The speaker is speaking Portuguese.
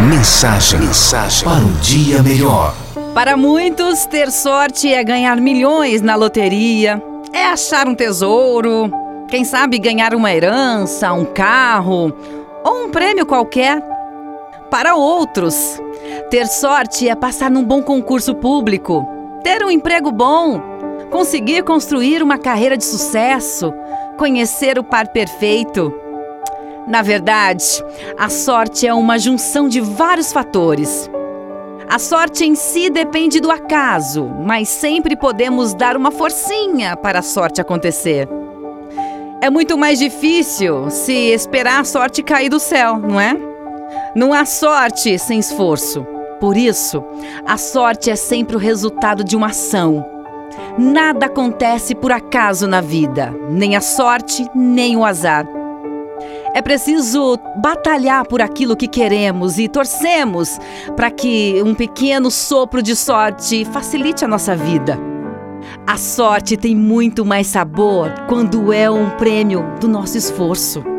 Mensagem, mensagem para um dia melhor. Para muitos, ter sorte é ganhar milhões na loteria, é achar um tesouro, quem sabe ganhar uma herança, um carro ou um prêmio qualquer. Para outros, ter sorte é passar num bom concurso público, ter um emprego bom, conseguir construir uma carreira de sucesso, conhecer o par perfeito. Na verdade, a sorte é uma junção de vários fatores. A sorte em si depende do acaso, mas sempre podemos dar uma forcinha para a sorte acontecer. É muito mais difícil se esperar a sorte cair do céu, não é? Não há sorte sem esforço. Por isso, a sorte é sempre o resultado de uma ação. Nada acontece por acaso na vida, nem a sorte, nem o azar. É preciso batalhar por aquilo que queremos e torcemos para que um pequeno sopro de sorte facilite a nossa vida. A sorte tem muito mais sabor quando é um prêmio do nosso esforço.